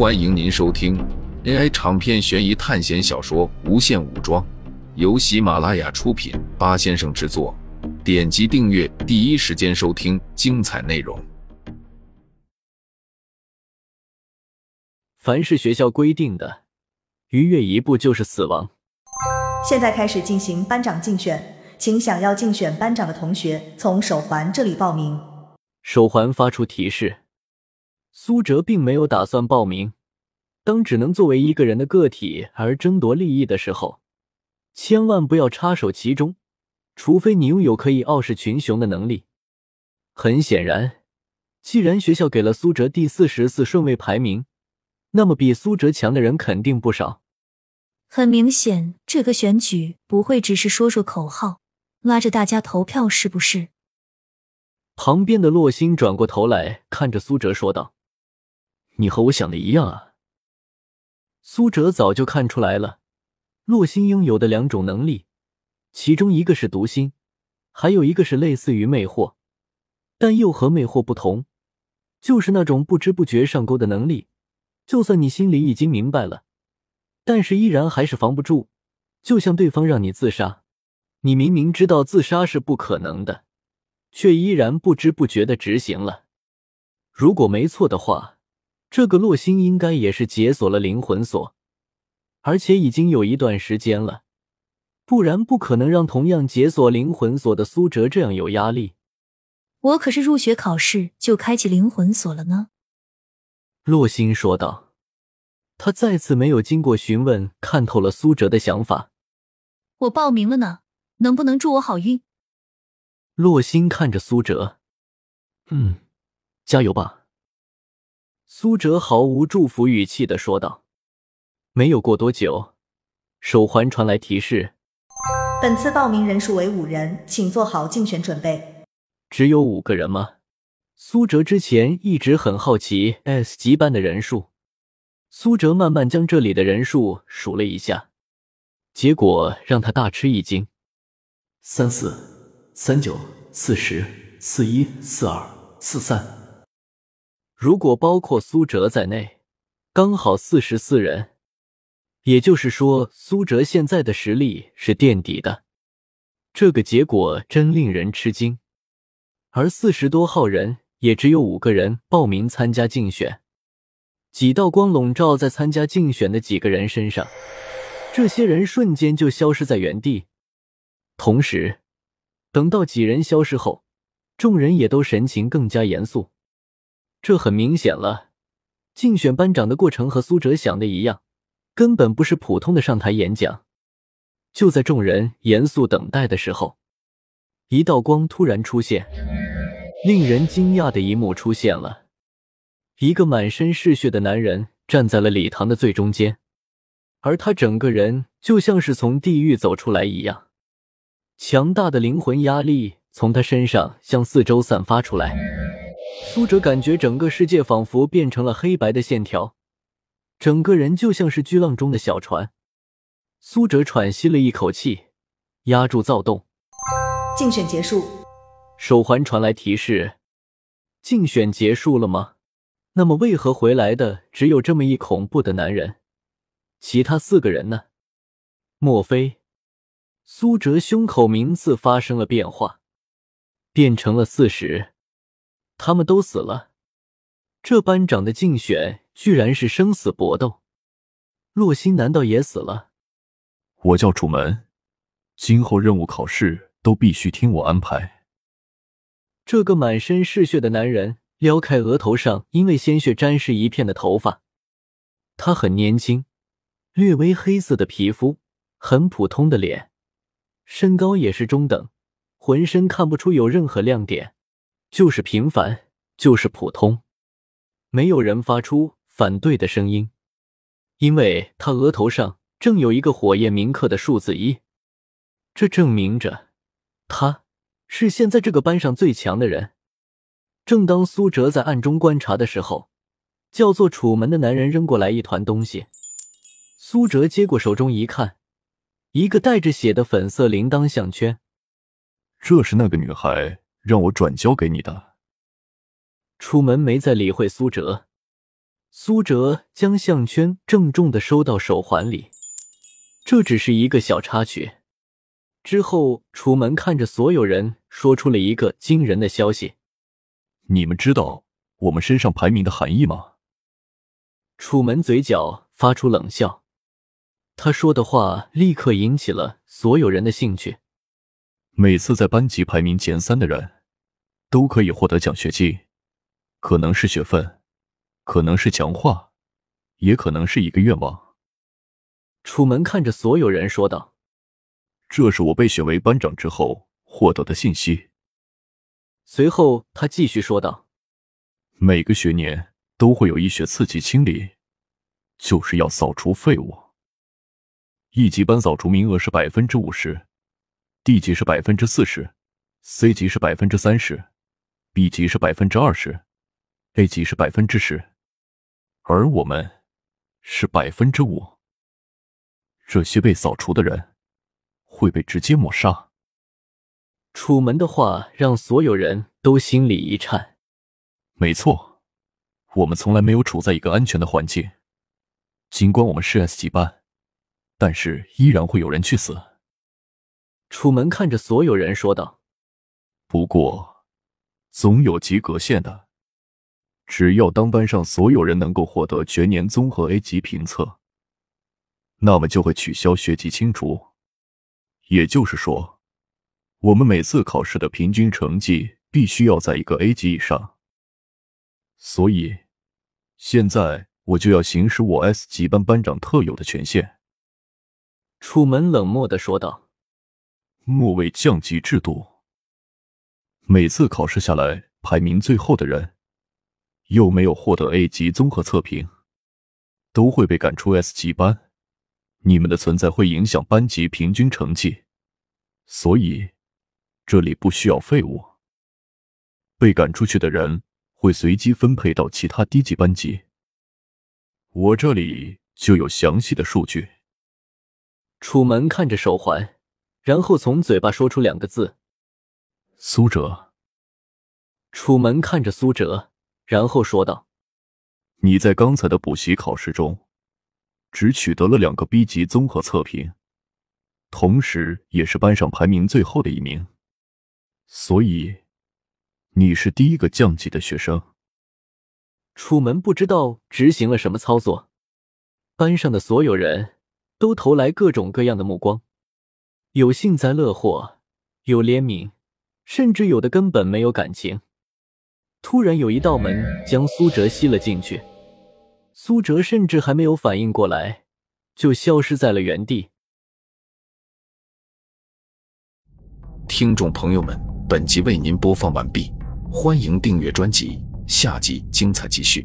欢迎您收听 AI 长篇悬疑探险小说《无限武装》，由喜马拉雅出品，八先生制作。点击订阅，第一时间收听精彩内容。凡是学校规定的，逾越一步就是死亡。现在开始进行班长竞选，请想要竞选班长的同学从手环这里报名。手环发出提示。苏哲并没有打算报名。当只能作为一个人的个体而争夺利益的时候，千万不要插手其中，除非你拥有可以傲视群雄的能力。很显然，既然学校给了苏哲第四十四顺位排名，那么比苏哲强的人肯定不少。很明显，这个选举不会只是说说口号，拉着大家投票，是不是？旁边的洛星转过头来看着苏哲说道。你和我想的一样啊！苏哲早就看出来了，洛星拥有的两种能力，其中一个是读心，还有一个是类似于魅惑，但又和魅惑不同，就是那种不知不觉上钩的能力。就算你心里已经明白了，但是依然还是防不住。就像对方让你自杀，你明明知道自杀是不可能的，却依然不知不觉的执行了。如果没错的话。这个洛星应该也是解锁了灵魂锁，而且已经有一段时间了，不然不可能让同样解锁灵魂锁的苏哲这样有压力。我可是入学考试就开启灵魂锁了呢。洛星说道。他再次没有经过询问，看透了苏哲的想法。我报名了呢，能不能祝我好运？洛星看着苏哲，嗯，加油吧。苏哲毫无祝福语气的说道：“没有过多久，手环传来提示，本次报名人数为五人，请做好竞选准备。只有五个人吗？”苏哲之前一直很好奇 S 级班的人数。苏哲慢慢将这里的人数数了一下，结果让他大吃一惊：三四三九四十四一四二四三。如果包括苏哲在内，刚好四十四人，也就是说，苏哲现在的实力是垫底的。这个结果真令人吃惊。而四十多号人，也只有五个人报名参加竞选。几道光笼罩在参加竞选的几个人身上，这些人瞬间就消失在原地。同时，等到几人消失后，众人也都神情更加严肃。这很明显了，竞选班长的过程和苏哲想的一样，根本不是普通的上台演讲。就在众人严肃等待的时候，一道光突然出现，令人惊讶的一幕出现了：一个满身是血的男人站在了礼堂的最中间，而他整个人就像是从地狱走出来一样，强大的灵魂压力从他身上向四周散发出来。苏哲感觉整个世界仿佛变成了黑白的线条，整个人就像是巨浪中的小船。苏哲喘息了一口气，压住躁动。竞选结束，手环传来提示：竞选结束了吗？那么为何回来的只有这么一恐怖的男人？其他四个人呢？莫非苏哲胸口名次发生了变化，变成了四十？他们都死了，这班长的竞选居然是生死搏斗。洛心难道也死了？我叫楚门，今后任务考试都必须听我安排。这个满身是血的男人撩开额头上因为鲜血沾湿一片的头发，他很年轻，略微黑色的皮肤，很普通的脸，身高也是中等，浑身看不出有任何亮点。就是平凡，就是普通，没有人发出反对的声音，因为他额头上正有一个火焰铭刻的数字一，这证明着他是现在这个班上最强的人。正当苏哲在暗中观察的时候，叫做楚门的男人扔过来一团东西，苏哲接过手中一看，一个带着血的粉色铃铛项圈，这是那个女孩。让我转交给你的。楚门没再理会苏哲，苏哲将项圈郑重的收到手环里。这只是一个小插曲。之后，楚门看着所有人，说出了一个惊人的消息：“你们知道我们身上排名的含义吗？”楚门嘴角发出冷笑，他说的话立刻引起了所有人的兴趣。每次在班级排名前三的人，都可以获得奖学金，可能是学分，可能是强化，也可能是一个愿望。楚门看着所有人说道：“这是我被选为班长之后获得的信息。”随后他继续说道：“每个学年都会有一学次级清理，就是要扫除废物。一级班扫除名额是百分之五十，D 级是百分之四十，C 级是百分之三十，B 级是百分之二十，A 级是百分之十，而我们是百分之五。”这些被扫除的人会被直接抹杀。楚门的话让所有人都心里一颤。没错，我们从来没有处在一个安全的环境。尽管我们是 S 级班，但是依然会有人去死。楚门看着所有人说道：“不过，总有及格线的。只要当班上所有人能够获得全年综合 A 级评测。”那么就会取消学籍清除，也就是说，我们每次考试的平均成绩必须要在一个 A 级以上。所以，现在我就要行使我 S 级班班长特有的权限。”楚门冷漠的说道，“末位降级制度，每次考试下来排名最后的人，又没有获得 A 级综合测评，都会被赶出 S 级班。”你们的存在会影响班级平均成绩，所以这里不需要废物。被赶出去的人会随机分配到其他低级班级。我这里就有详细的数据。楚门看着手环，然后从嘴巴说出两个字：“苏哲。”楚门看着苏哲，然后说道：“你在刚才的补习考试中。”只取得了两个 B 级综合测评，同时也是班上排名最后的一名，所以你是第一个降级的学生。楚门不知道执行了什么操作，班上的所有人都投来各种各样的目光，有幸灾乐祸，有怜悯，甚至有的根本没有感情。突然，有一道门将苏哲吸了进去。苏哲甚至还没有反应过来，就消失在了原地。听众朋友们，本集为您播放完毕，欢迎订阅专辑，下集精彩继续。